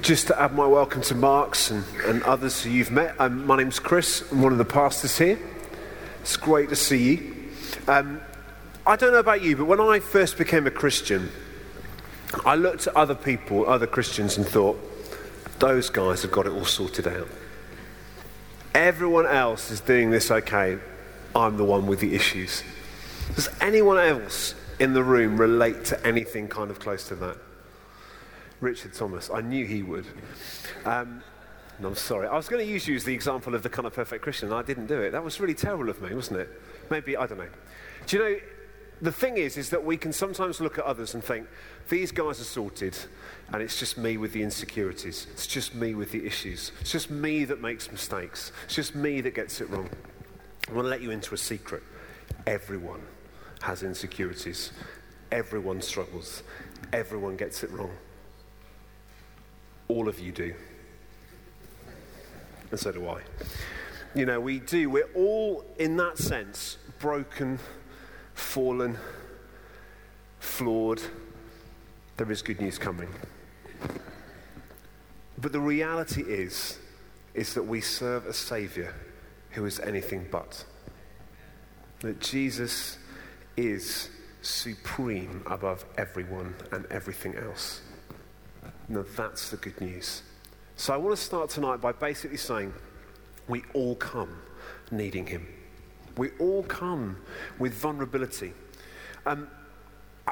Just to add my welcome to Marks and, and others who you've met. Um, my name's Chris. I'm one of the pastors here. It's great to see you. Um, I don't know about you, but when I first became a Christian, I looked at other people, other Christians, and thought, those guys have got it all sorted out. Everyone else is doing this okay. I'm the one with the issues. Does anyone else in the room relate to anything kind of close to that? Richard Thomas. I knew he would. Um, and I'm sorry. I was going to use you as the example of the kind of perfect Christian, and I didn't do it. That was really terrible of me, wasn't it? Maybe, I don't know. Do you know, the thing is, is that we can sometimes look at others and think, these guys are sorted, and it's just me with the insecurities. It's just me with the issues. It's just me that makes mistakes. It's just me that gets it wrong. I want to let you into a secret. Everyone has insecurities. Everyone struggles. Everyone gets it wrong. All of you do. And so do I. You know, we do. We're all, in that sense, broken, fallen, flawed. There is good news coming. But the reality is, is that we serve a Savior who is anything but. That Jesus is supreme above everyone and everything else. Now, that's the good news. So, I want to start tonight by basically saying we all come needing Him. We all come with vulnerability. Um,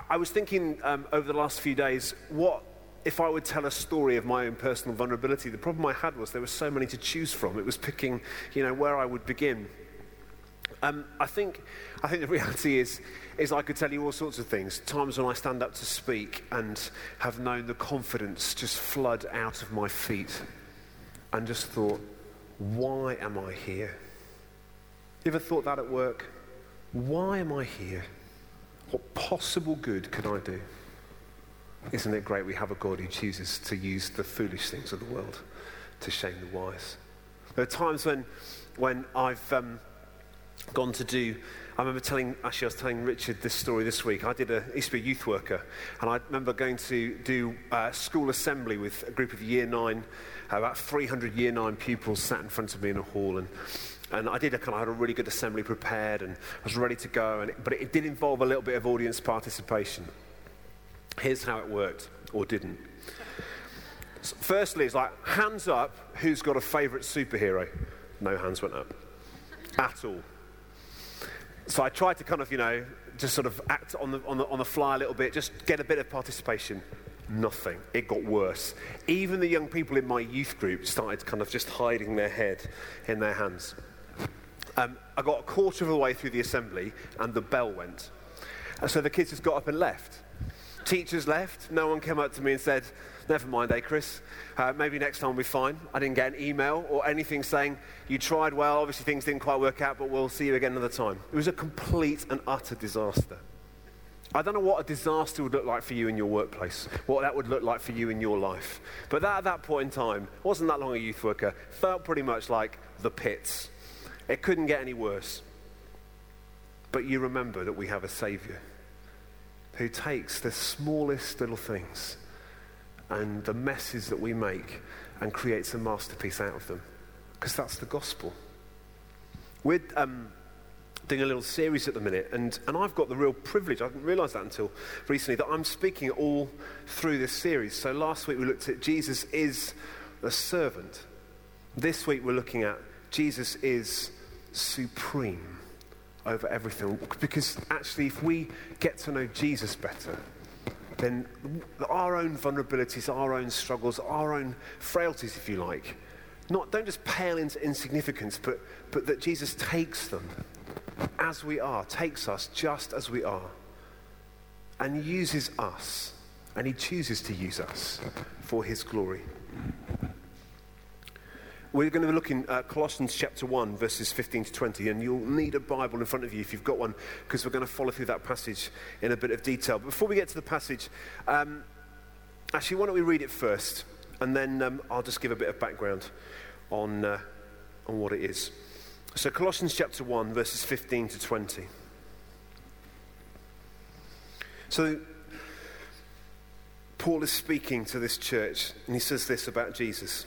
I, was thinking um, over the last few days, what if I would tell a story of my own personal vulnerability? The problem I had was there were so many to choose from. It was picking, you know, where I would begin. Um, I, think, I think the reality is, is I could tell you all sorts of things. Times when I stand up to speak and have known the confidence just flood out of my feet and just thought, why am I here? You ever thought that at work? Why am I here? What possible good could I do? Isn't it great we have a God who chooses to use the foolish things of the world to shame the wise? There are times when, when I've. Um, gone to do. I remember telling, actually, I was telling Richard this story this week. I did a, used to be a youth worker, and I remember going to do uh, school assembly with a group of year nine, uh, about 300 year nine pupils sat in front of me in a hall, and and I did a kind of had a really good assembly prepared, and I was ready to go, and it, but it did involve a little bit of audience participation. Here's how it worked, or didn't. So firstly, it's like hands up. Who's got a favourite superhero? No hands went up at all. So I tried to kind of, you know, just sort of act on the, on the, on the fly a little bit, just get a bit of participation. Nothing. It got worse. Even the young people in my youth group started kind of just hiding their head in their hands. Um, I got a quarter of the way through the assembly and the bell went. And so the kids just got up and left. Teachers left. No one came up to me and said, Never mind, eh, Chris? Uh, maybe next time we'll be fine. I didn't get an email or anything saying, You tried well, obviously things didn't quite work out, but we'll see you again another time. It was a complete and utter disaster. I don't know what a disaster would look like for you in your workplace, what that would look like for you in your life. But that, at that point in time, wasn't that long a youth worker, felt pretty much like the pits. It couldn't get any worse. But you remember that we have a Savior who takes the smallest little things and the messes that we make and creates a masterpiece out of them. Because that's the gospel. We're um, doing a little series at the minute, and, and I've got the real privilege, I didn't realize that until recently, that I'm speaking all through this series. So last week we looked at Jesus is a servant. This week we're looking at Jesus is supreme over everything. Because actually, if we get to know Jesus better, then our own vulnerabilities, our own struggles, our own frailties, if you like, not, don't just pale into insignificance, but, but that Jesus takes them as we are, takes us just as we are, and uses us, and he chooses to use us for his glory. We're going to be looking at Colossians chapter 1, verses 15 to 20, and you'll need a Bible in front of you if you've got one, because we're going to follow through that passage in a bit of detail. But before we get to the passage, um, actually, why don't we read it first, and then um, I'll just give a bit of background on, uh, on what it is. So, Colossians chapter 1, verses 15 to 20. So, Paul is speaking to this church, and he says this about Jesus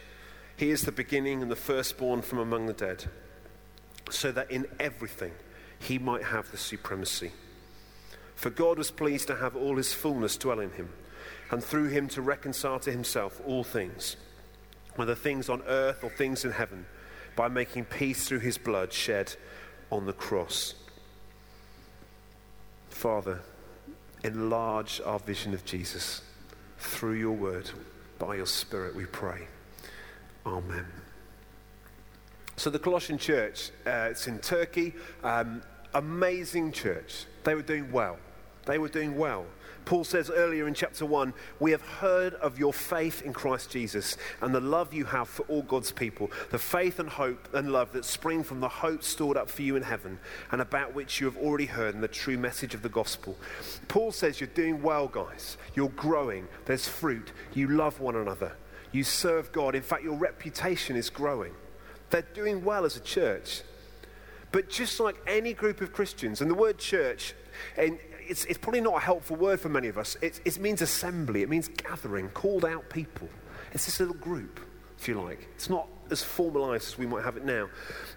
He is the beginning and the firstborn from among the dead, so that in everything he might have the supremacy. For God was pleased to have all his fullness dwell in him, and through him to reconcile to himself all things, whether things on earth or things in heaven, by making peace through his blood shed on the cross. Father, enlarge our vision of Jesus through your word. By your Spirit, we pray. Amen. So, the Colossian church, uh, it's in Turkey. Um, amazing church. They were doing well. They were doing well. Paul says earlier in chapter 1 We have heard of your faith in Christ Jesus and the love you have for all God's people, the faith and hope and love that spring from the hope stored up for you in heaven and about which you have already heard in the true message of the gospel. Paul says you're doing well, guys. You're growing, there's fruit, you love one another, you serve God. In fact, your reputation is growing. They're doing well as a church. But just like any group of Christians, and the word church and it's, it's probably not a helpful word for many of us. It, it means assembly, it means gathering, called out people. It's this little group, if you like. It's not as formalized as we might have it now.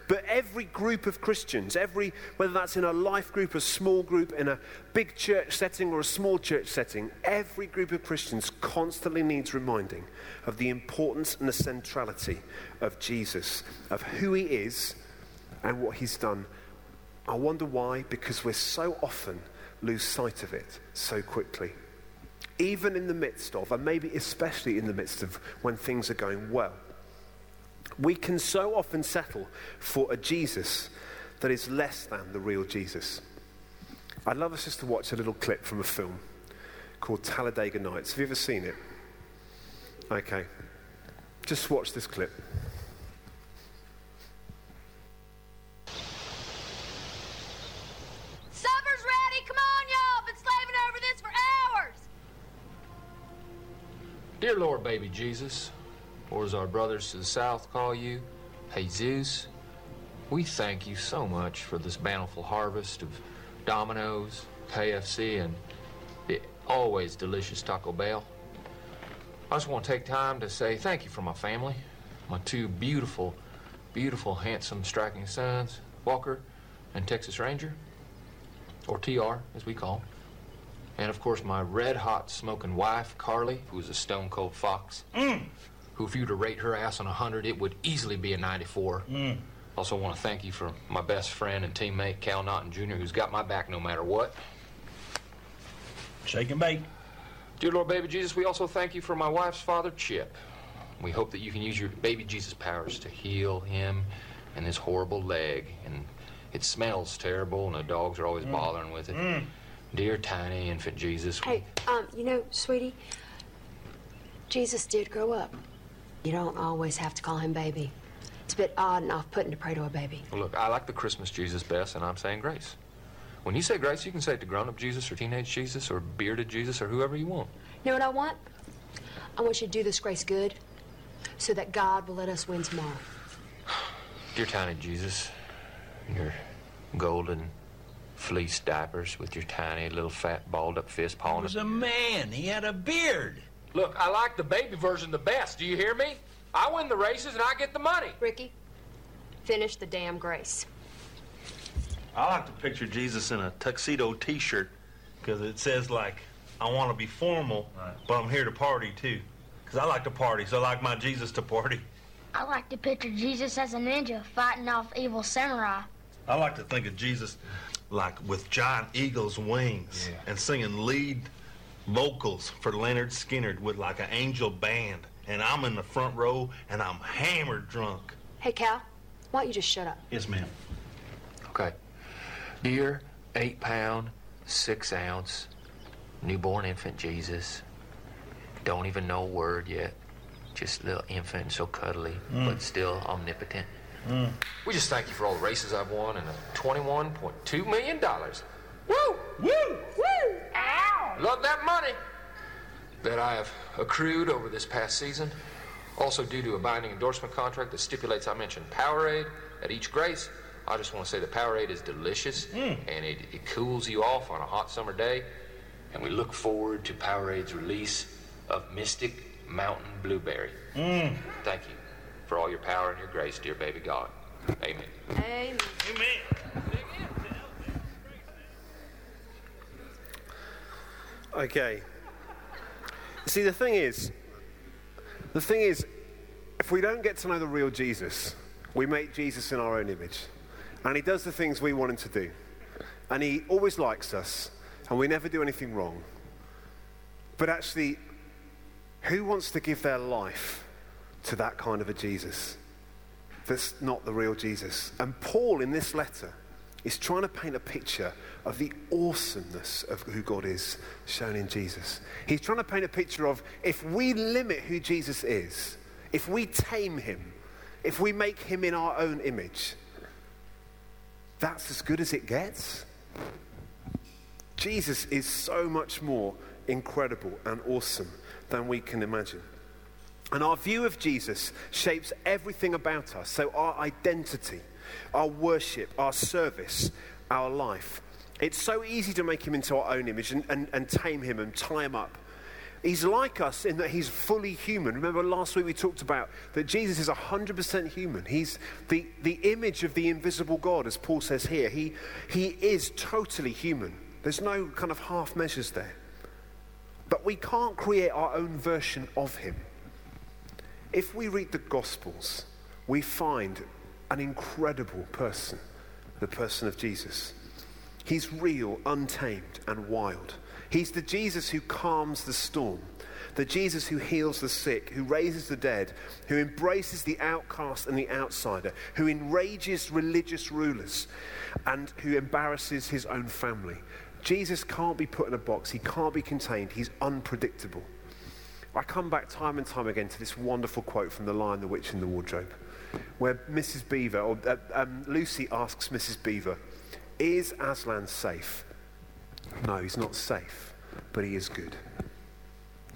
But every group of Christians, every, whether that's in a life group, a small group, in a big church setting or a small church setting, every group of Christians constantly needs reminding of the importance and the centrality of Jesus, of who he is and what he's done. I wonder why, because we're so often lose sight of it so quickly. Even in the midst of, and maybe especially in the midst of when things are going well, we can so often settle for a Jesus that is less than the real Jesus. I'd love us just to watch a little clip from a film called Talladega Nights. Have you ever seen it? Okay. Just watch this clip. Dear Lord, baby Jesus, or as our brothers to the south call you, Jesus, we thank you so much for this bountiful harvest of Domino's, KFC, and the always delicious Taco Bell. I just want to take time to say thank you for my family, my two beautiful, beautiful, handsome, striking sons, Walker and Texas Ranger, or TR as we call them. And of course, my red hot smoking wife, Carly, who's a stone cold fox. Mm. Who, if you were to rate her ass on 100, it would easily be a 94. Mm. Also, want to thank you for my best friend and teammate, Cal Naughton Jr., who's got my back no matter what. Shake and bake. Dear Lord Baby Jesus, we also thank you for my wife's father, Chip. We hope that you can use your baby Jesus powers to heal him and his horrible leg. And it smells terrible, and the dogs are always Mm. bothering with it. Dear tiny infant Jesus. Hey, um, you know, sweetie, Jesus did grow up. You don't always have to call him baby. It's a bit odd and off-putting to pray to a baby. Well, look, I like the Christmas Jesus best, and I'm saying grace. When you say grace, you can say it to grown-up Jesus or teenage Jesus or bearded Jesus or whoever you want. You know what I want? I want you to do this grace good so that God will let us win tomorrow. Dear tiny Jesus, your golden fleece diapers with your tiny little fat balled up fist pawing. He was a man. He had a beard. Look, I like the baby version the best. Do you hear me? I win the races and I get the money. Ricky, finish the damn grace. I like to picture Jesus in a tuxedo T-shirt because it says like, "I want to be formal, but I'm here to party too." Because I like to party, so I like my Jesus to party. I like to picture Jesus as a ninja fighting off evil samurai. I like to think of Jesus like with giant eagle's wings and singing lead vocals for Lynyrd Skynyrd with like an angel band. And I'm in the front row and I'm hammered drunk. Hey, Cal, why don't you just shut up? Yes, ma'am. Okay. Dear eight pound, six ounce, newborn infant Jesus, don't even know a word yet. Just little infant, so cuddly, mm. but still omnipotent. We just thank you for all the races I've won and a $21.2 million. Woo! Woo! Woo! Ow! Love that money that I have accrued over this past season. Also, due to a binding endorsement contract that stipulates I mention Powerade at each grace, I just want to say that Powerade is delicious hmm. and it, it cools you off on a hot summer day. And we look forward to Powerade's release of Mystic Mountain Blueberry. Hmm. Thank you for all your power and your grace, dear baby God. Amen. Amen. Okay. See, the thing is, the thing is, if we don't get to know the real Jesus, we make Jesus in our own image. And he does the things we want him to do. And he always likes us, and we never do anything wrong. But actually, who wants to give their life to that kind of a Jesus? That's not the real Jesus. And Paul, in this letter, is trying to paint a picture of the awesomeness of who God is shown in Jesus. He's trying to paint a picture of if we limit who Jesus is, if we tame him, if we make him in our own image, that's as good as it gets. Jesus is so much more incredible and awesome than we can imagine. And our view of Jesus shapes everything about us. So, our identity, our worship, our service, our life. It's so easy to make him into our own image and, and, and tame him and tie him up. He's like us in that he's fully human. Remember last week we talked about that Jesus is 100% human. He's the, the image of the invisible God, as Paul says here. He, he is totally human. There's no kind of half measures there. But we can't create our own version of him. If we read the Gospels, we find an incredible person, the person of Jesus. He's real, untamed, and wild. He's the Jesus who calms the storm, the Jesus who heals the sick, who raises the dead, who embraces the outcast and the outsider, who enrages religious rulers, and who embarrasses his own family. Jesus can't be put in a box, he can't be contained, he's unpredictable. I come back time and time again to this wonderful quote from The Lion, the Witch, and the Wardrobe, where Mrs. Beaver, or uh, um, Lucy asks Mrs. Beaver, Is Aslan safe? No, he's not safe, but he is good.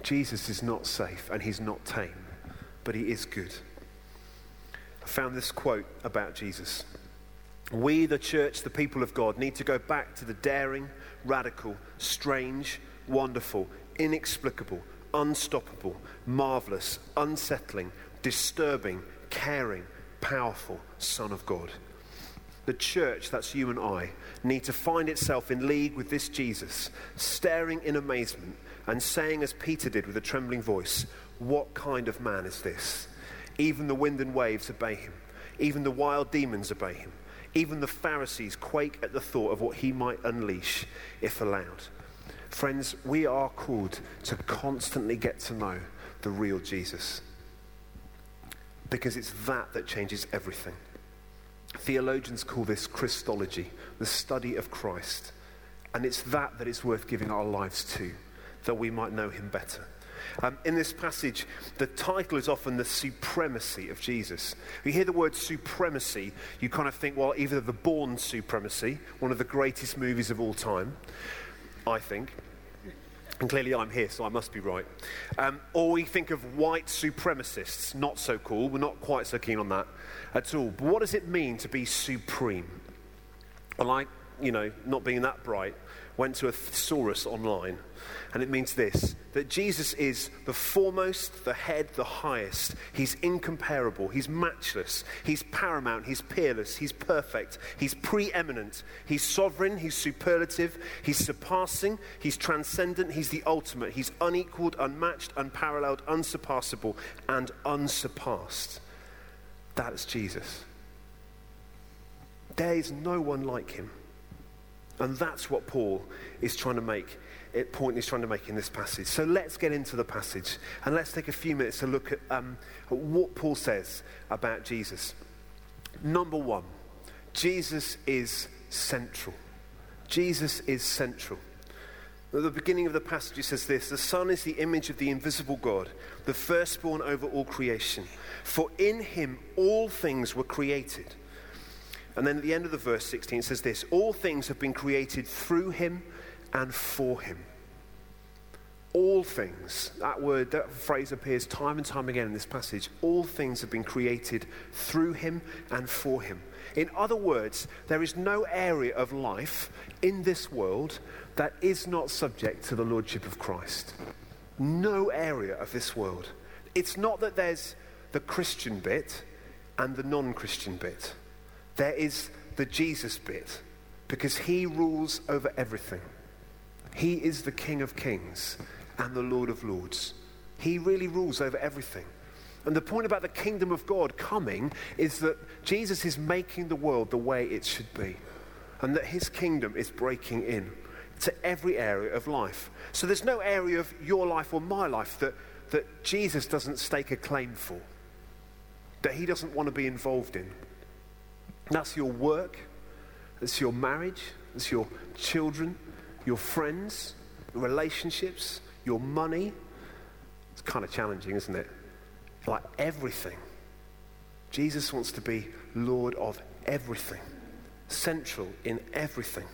Jesus is not safe and he's not tame, but he is good. I found this quote about Jesus. We, the church, the people of God, need to go back to the daring, radical, strange, wonderful, inexplicable, unstoppable, marvelous, unsettling, disturbing, caring, powerful Son of God. The church, that's you and I, need to find itself in league with this Jesus, staring in amazement and saying, as Peter did with a trembling voice, What kind of man is this? Even the wind and waves obey him, even the wild demons obey him. Even the Pharisees quake at the thought of what he might unleash if allowed. Friends, we are called to constantly get to know the real Jesus because it's that that changes everything. Theologians call this Christology, the study of Christ. And it's that that it's worth giving our lives to, that we might know him better. Um, in this passage, the title is often the supremacy of Jesus. You hear the word supremacy, you kind of think, well, either the Bourne Supremacy, one of the greatest movies of all time, I think. And clearly I'm here, so I must be right. Um, or we think of white supremacists, not so cool. We're not quite so keen on that at all. But what does it mean to be supreme? Well, I, you know, not being that bright, went to a thesaurus online, and it means this that Jesus is the foremost, the head, the highest. He's incomparable, he's matchless, he's paramount, he's peerless, he's perfect, he's preeminent, he's sovereign, he's superlative, he's surpassing, he's transcendent, he's the ultimate, he's unequaled, unmatched, unparalleled, unsurpassable, and unsurpassed. That's Jesus. There is no one like him. And that's what Paul is trying to make, point he's trying to make in this passage. So let's get into the passage and let's take a few minutes to look at, um, at what Paul says about Jesus. Number one, Jesus is central. Jesus is central. At the beginning of the passage, it says this The Son is the image of the invisible God, the firstborn over all creation. For in him all things were created. And then at the end of the verse 16, it says this All things have been created through him and for him. All things, that word, that phrase appears time and time again in this passage. All things have been created through him and for him. In other words, there is no area of life in this world that is not subject to the Lordship of Christ. No area of this world. It's not that there's the Christian bit and the non Christian bit, there is the Jesus bit because he rules over everything. He is the King of Kings and the Lord of Lords. He really rules over everything. And the point about the kingdom of God coming is that Jesus is making the world the way it should be, and that his kingdom is breaking in to every area of life. So there's no area of your life or my life that, that Jesus doesn't stake a claim for, that he doesn't want to be involved in. That's your work, that's your marriage, that's your children, your friends, your relationships, your money. It's kind of challenging, isn't it? Like everything. Jesus wants to be Lord of everything, central in everything.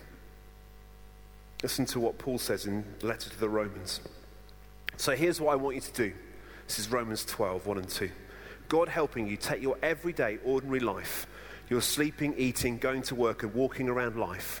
Listen to what Paul says in the letter to the Romans. So here's what I want you to do. This is Romans 12, 1 and 2. God helping you take your everyday, ordinary life, your sleeping, eating, going to work, and walking around life,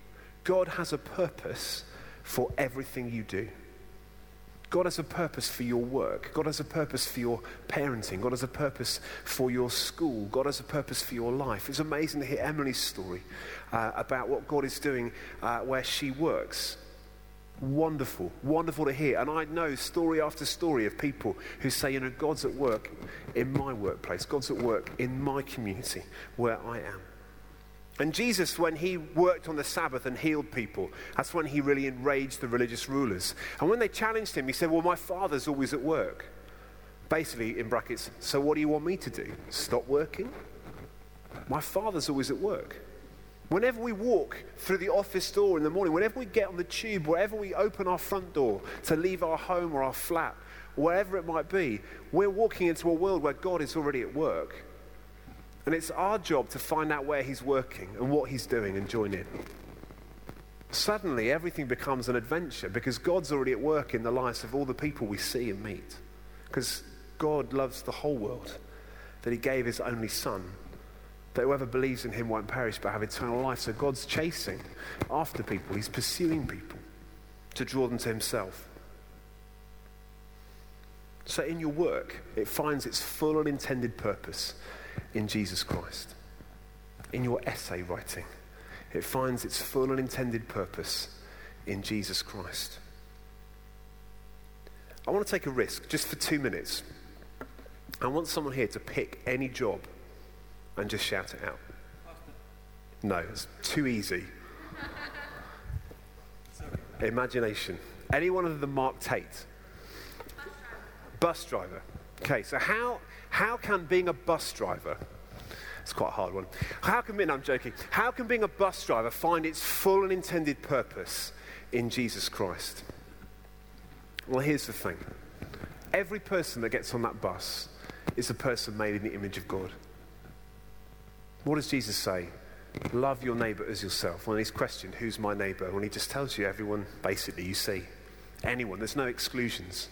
God has a purpose for everything you do. God has a purpose for your work. God has a purpose for your parenting. God has a purpose for your school. God has a purpose for your life. It's amazing to hear Emily's story uh, about what God is doing uh, where she works. Wonderful, wonderful to hear. And I know story after story of people who say, you know, God's at work in my workplace, God's at work in my community where I am. And Jesus, when he worked on the Sabbath and healed people, that's when he really enraged the religious rulers. And when they challenged him, he said, Well, my father's always at work. Basically, in brackets, so what do you want me to do? Stop working? My father's always at work. Whenever we walk through the office door in the morning, whenever we get on the tube, wherever we open our front door to leave our home or our flat, wherever it might be, we're walking into a world where God is already at work. And it's our job to find out where he's working and what he's doing and join in. Suddenly, everything becomes an adventure because God's already at work in the lives of all the people we see and meet. Because God loves the whole world, that he gave his only son, that whoever believes in him won't perish but have eternal life. So God's chasing after people, he's pursuing people to draw them to himself. So in your work, it finds its full and intended purpose in Jesus Christ. In your essay writing, it finds its full and intended purpose in Jesus Christ. I want to take a risk just for two minutes. I want someone here to pick any job and just shout it out. No, it's too easy. Imagination. Anyone other than Mark Tate? Bus driver. Okay, so how, how can being a bus driver, it's quite a hard one, how can being, I'm joking, how can being a bus driver find its full and intended purpose in Jesus Christ? Well, here's the thing every person that gets on that bus is a person made in the image of God. What does Jesus say? Love your neighbor as yourself. When he's questioned, who's my neighbor? When he just tells you everyone, basically, you see. Anyone, there's no exclusions.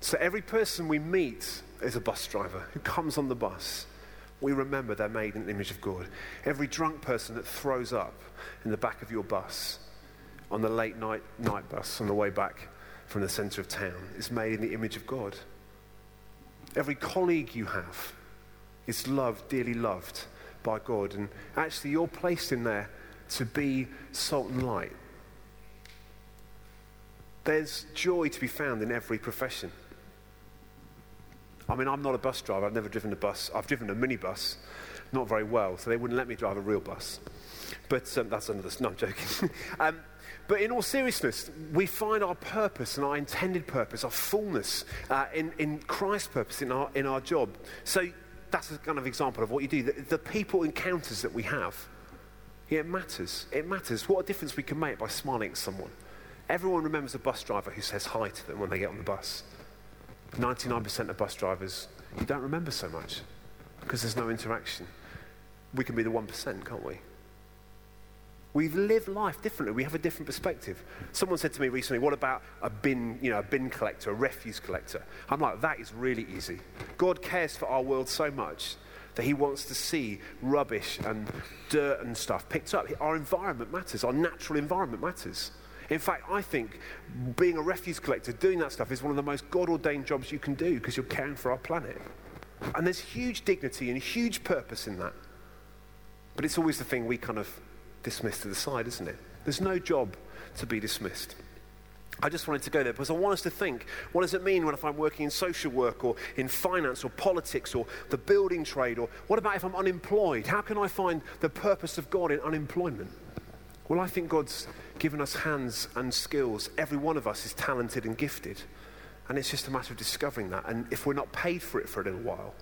So every person we meet is a bus driver who comes on the bus. We remember they're made in the image of God. Every drunk person that throws up in the back of your bus on the late night night bus on the way back from the center of town is made in the image of God. Every colleague you have is loved, dearly loved by God. And actually, you're placed in there to be salt and light. There's joy to be found in every profession. I mean, I'm not a bus driver. I've never driven a bus. I've driven a minibus, not very well, so they wouldn't let me drive a real bus. But um, that's another. No, I'm joking. um, but in all seriousness, we find our purpose and our intended purpose, our fullness uh, in, in Christ's purpose in our, in our job. So that's a kind of example of what you do. The, the people encounters that we have, yeah, it matters. It matters. What a difference we can make by smiling at someone. Everyone remembers a bus driver who says hi to them when they get on the bus. 99% of bus drivers, you don't remember so much because there's no interaction. We can be the 1%, can't we? We live life differently. We have a different perspective. Someone said to me recently, What about a bin, you know, a bin collector, a refuse collector? I'm like, That is really easy. God cares for our world so much that He wants to see rubbish and dirt and stuff picked up. Our environment matters, our natural environment matters. In fact, I think being a refuse collector, doing that stuff, is one of the most God ordained jobs you can do because you're caring for our planet. And there's huge dignity and huge purpose in that. But it's always the thing we kind of dismiss to the side, isn't it? There's no job to be dismissed. I just wanted to go there because I want us to think what does it mean when if I'm working in social work or in finance or politics or the building trade or what about if I'm unemployed? How can I find the purpose of God in unemployment? Well, I think God's given us hands and skills. Every one of us is talented and gifted. And it's just a matter of discovering that. And if we're not paid for it for a little while,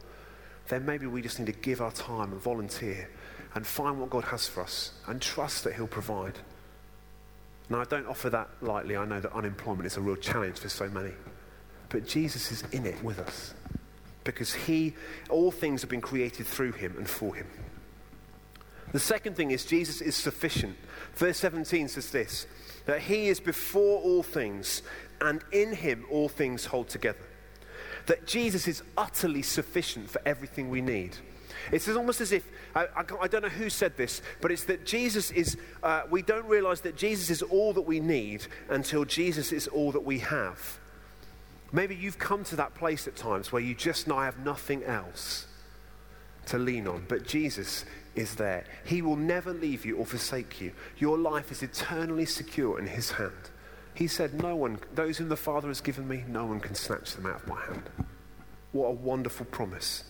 then maybe we just need to give our time and volunteer and find what God has for us and trust that He'll provide. Now, I don't offer that lightly. I know that unemployment is a real challenge for so many. But Jesus is in it with us because He, all things have been created through Him and for Him. The second thing is Jesus is sufficient. Verse 17 says this that he is before all things, and in him all things hold together. That Jesus is utterly sufficient for everything we need. It's almost as if, I, I, I, don't know who said this, but it's that Jesus is, uh, we don't realize that Jesus is all that we need until Jesus is all that we have. Maybe you've come to that place at times where you just now have nothing else to lean on, but Jesus is there. He will never leave you or forsake you. Your life is eternally secure in His hand. He said, No one, those whom the Father has given me, no one can snatch them out of my hand. What a wonderful promise.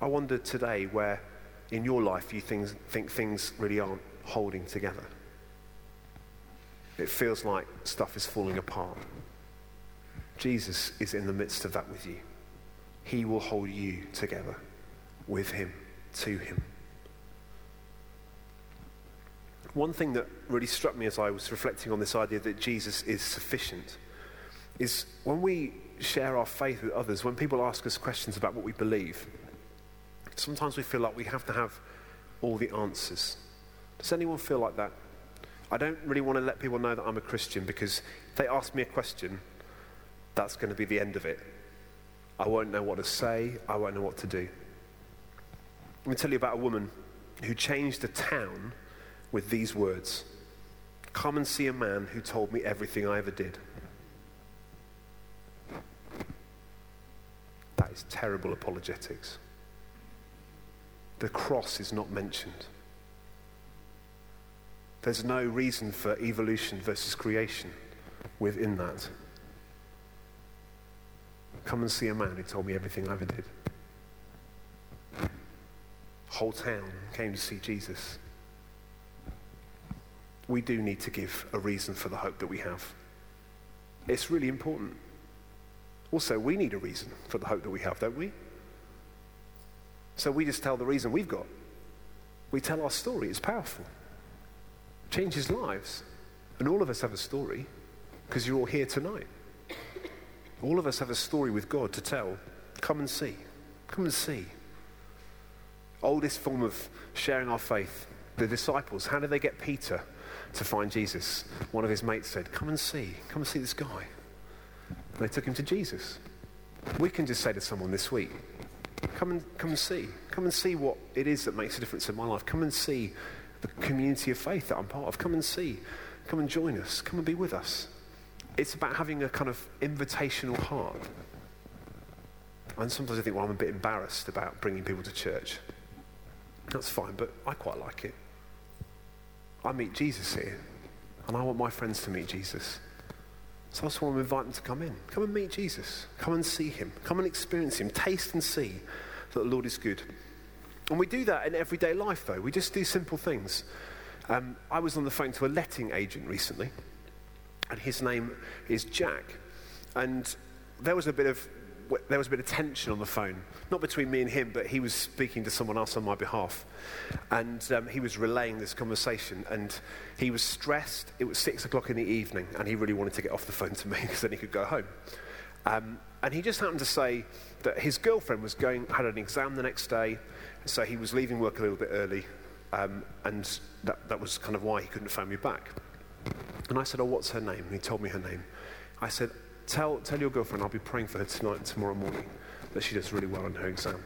I wonder today where in your life you things, think things really aren't holding together. It feels like stuff is falling apart. Jesus is in the midst of that with you. He will hold you together with Him to him. One thing that really struck me as I was reflecting on this idea that Jesus is sufficient is when we share our faith with others, when people ask us questions about what we believe, sometimes we feel like we have to have all the answers. Does anyone feel like that? I don't really want to let people know that I'm a Christian because if they ask me a question, that's going to be the end of it. I won't know what to say, I won't know what to do. Let me tell you about a woman who changed a town with these words Come and see a man who told me everything I ever did. That is terrible apologetics. The cross is not mentioned. There's no reason for evolution versus creation within that. Come and see a man who told me everything I ever did whole town came to see Jesus. We do need to give a reason for the hope that we have. It's really important. Also, we need a reason for the hope that we have, don't we? So we just tell the reason we've got. We tell our story. It's powerful. It Changes lives. And all of us have a story because you're all here tonight. All of us have a story with God to tell. Come and see. Come and see oldest form of sharing our faith. The disciples, how did they get Peter to find Jesus? One of his mates said, Come and see, come and see this guy. And they took him to Jesus. We can just say to someone this week, Come and, come and see. Come and see what it is that makes a difference in my life. Come and see the community of faith that I'm part of. Come and see. Come and join us. Come and be with us. It's about having a kind of invitational heart. And sometimes I think, well, I'm a bit embarrassed about bringing people to church. That's fine, but I quite like it. I meet Jesus here, and I want my friends to meet Jesus. So I just want to invite them to come in. Come and meet Jesus. Come and see him. Come and experience him. Taste and see that the Lord is good. And we do that in everyday life, though. We just do simple things. Um, I was on the phone to a letting agent recently, and his name is Jack. And there was a bit of there was a bit of tension on the phone, not between me and him, but he was speaking to someone else on my behalf. And um, he was relaying this conversation, and he was stressed. It was six o'clock in the evening, and he really wanted to get off the phone to me because then he could go home. Um, and he just happened to say that his girlfriend was going, had an exam the next day, so he was leaving work a little bit early, um, and that, that was kind of why he couldn't phone me back. And I said, Oh, what's her name? And he told me her name. I said, Tell, tell your girlfriend I'll be praying for her tonight and tomorrow morning that she does really well on her exam.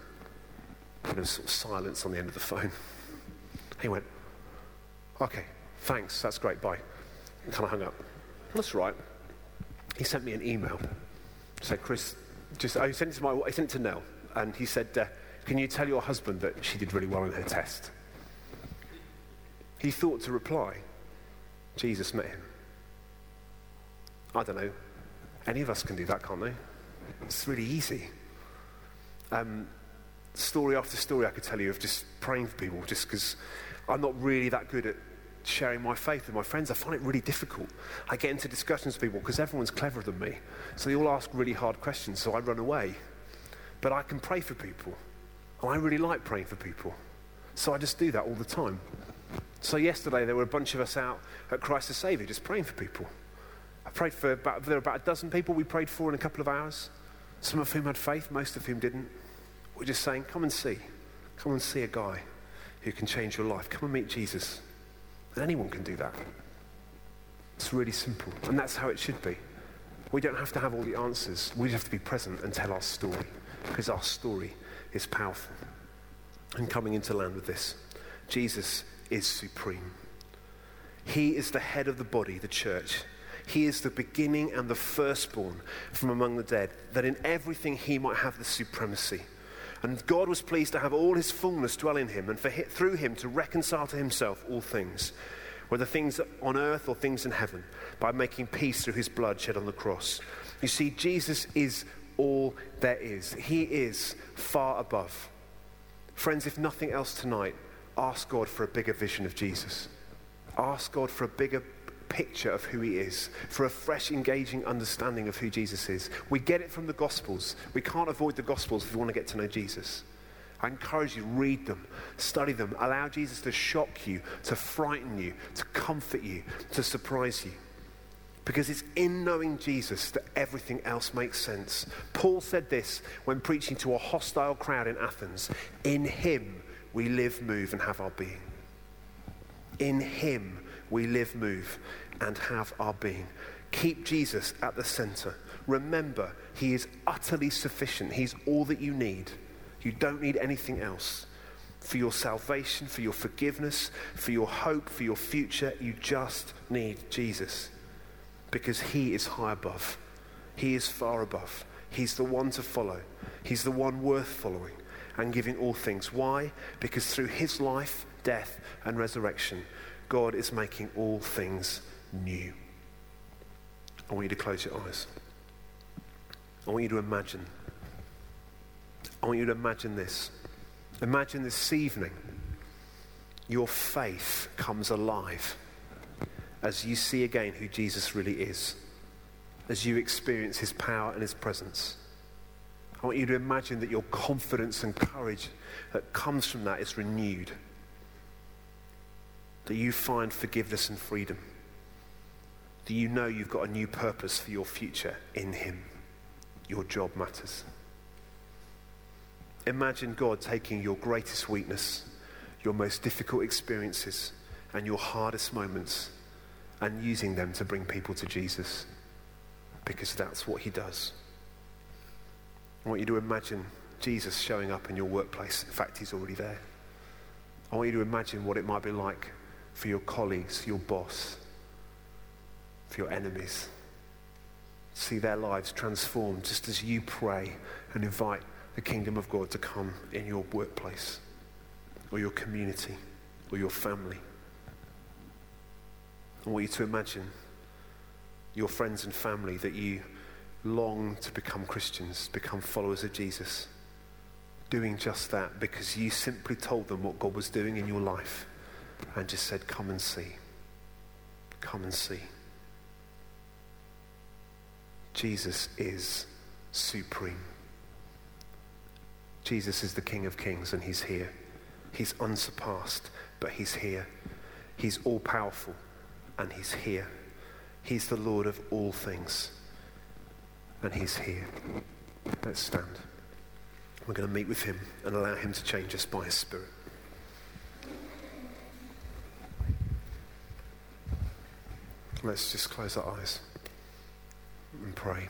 And there was sort of silence on the end of the phone. He went, Okay, thanks, that's great, bye. And kind of hung up. That's right. He sent me an email. Said, Chris, just, I sent it to my, I sent it to Nell, and he said, uh, Can you tell your husband that she did really well in her test? He thought to reply, Jesus met him. I don't know. Any of us can do that, can't they? It's really easy. Um, story after story I could tell you of just praying for people, just because I'm not really that good at sharing my faith with my friends. I find it really difficult. I get into discussions with people because everyone's cleverer than me. So they all ask really hard questions, so I run away. But I can pray for people. And I really like praying for people. So I just do that all the time. So yesterday there were a bunch of us out at Christ the Saviour just praying for people. I prayed for about, there were about a dozen people we prayed for in a couple of hours, some of whom had faith, most of whom didn't. We're just saying, come and see. Come and see a guy who can change your life. Come and meet Jesus. And anyone can do that. It's really simple. And that's how it should be. We don't have to have all the answers. We just have to be present and tell our story because our story is powerful. And coming into land with this, Jesus is supreme. He is the head of the body, the church. He is the beginning and the firstborn from among the dead, that in everything he might have the supremacy. And God was pleased to have all his fullness dwell in him, and for through him to reconcile to himself all things, whether things on earth or things in heaven, by making peace through his blood shed on the cross. You see, Jesus is all there is. He is far above. Friends, if nothing else tonight, ask God for a bigger vision of Jesus. Ask God for a bigger picture of who he is, for a fresh, engaging understanding of who Jesus is. We get it from the Gospels. We can't avoid the Gospels if we want to get to know Jesus. I encourage you, read them, study them, allow Jesus to shock you, to frighten you, to comfort you, to surprise you. Because it's in knowing Jesus that everything else makes sense. Paul said this when preaching to a hostile crowd in Athens In him we live, move, and have our being. In him we live, move, and have our being. Keep Jesus at the center. Remember, He is utterly sufficient. He's all that you need. You don't need anything else. For your salvation, for your forgiveness, for your hope, for your future, you just need Jesus. Because He is high above, He is far above. He's the one to follow, He's the one worth following and giving all things. Why? Because through His life, death, and resurrection, God is making all things new. I want you to close your eyes. I want you to imagine. I want you to imagine this. Imagine this evening your faith comes alive as you see again who Jesus really is, as you experience his power and his presence. I want you to imagine that your confidence and courage that comes from that is renewed that you find forgiveness and freedom. Do you know you've got a new purpose for your future in Him? Your job matters. Imagine God taking your greatest weakness, your most difficult experiences, and your hardest moments and using them to bring people to Jesus because that's what He does. I want you to imagine Jesus showing up in your workplace. In fact, He's already there. I want you to imagine what it might be like for your colleagues, your boss, for your enemies. See their lives transformed just as you pray and invite the kingdom of God to come in your workplace or your community or your family. I want you to imagine your friends and family that you long to become Christians, become followers of Jesus, doing just that because you simply told them what God was doing in your life and just said, Come and see. Come and see. Jesus is supreme. Jesus is the King of Kings and he's here. He's unsurpassed, but he's here. He's all powerful and he's here. He's the Lord of all things and he's here. Let's stand. We're going to meet with him and allow him to change us by his Spirit. Let's just close our eyes and pray.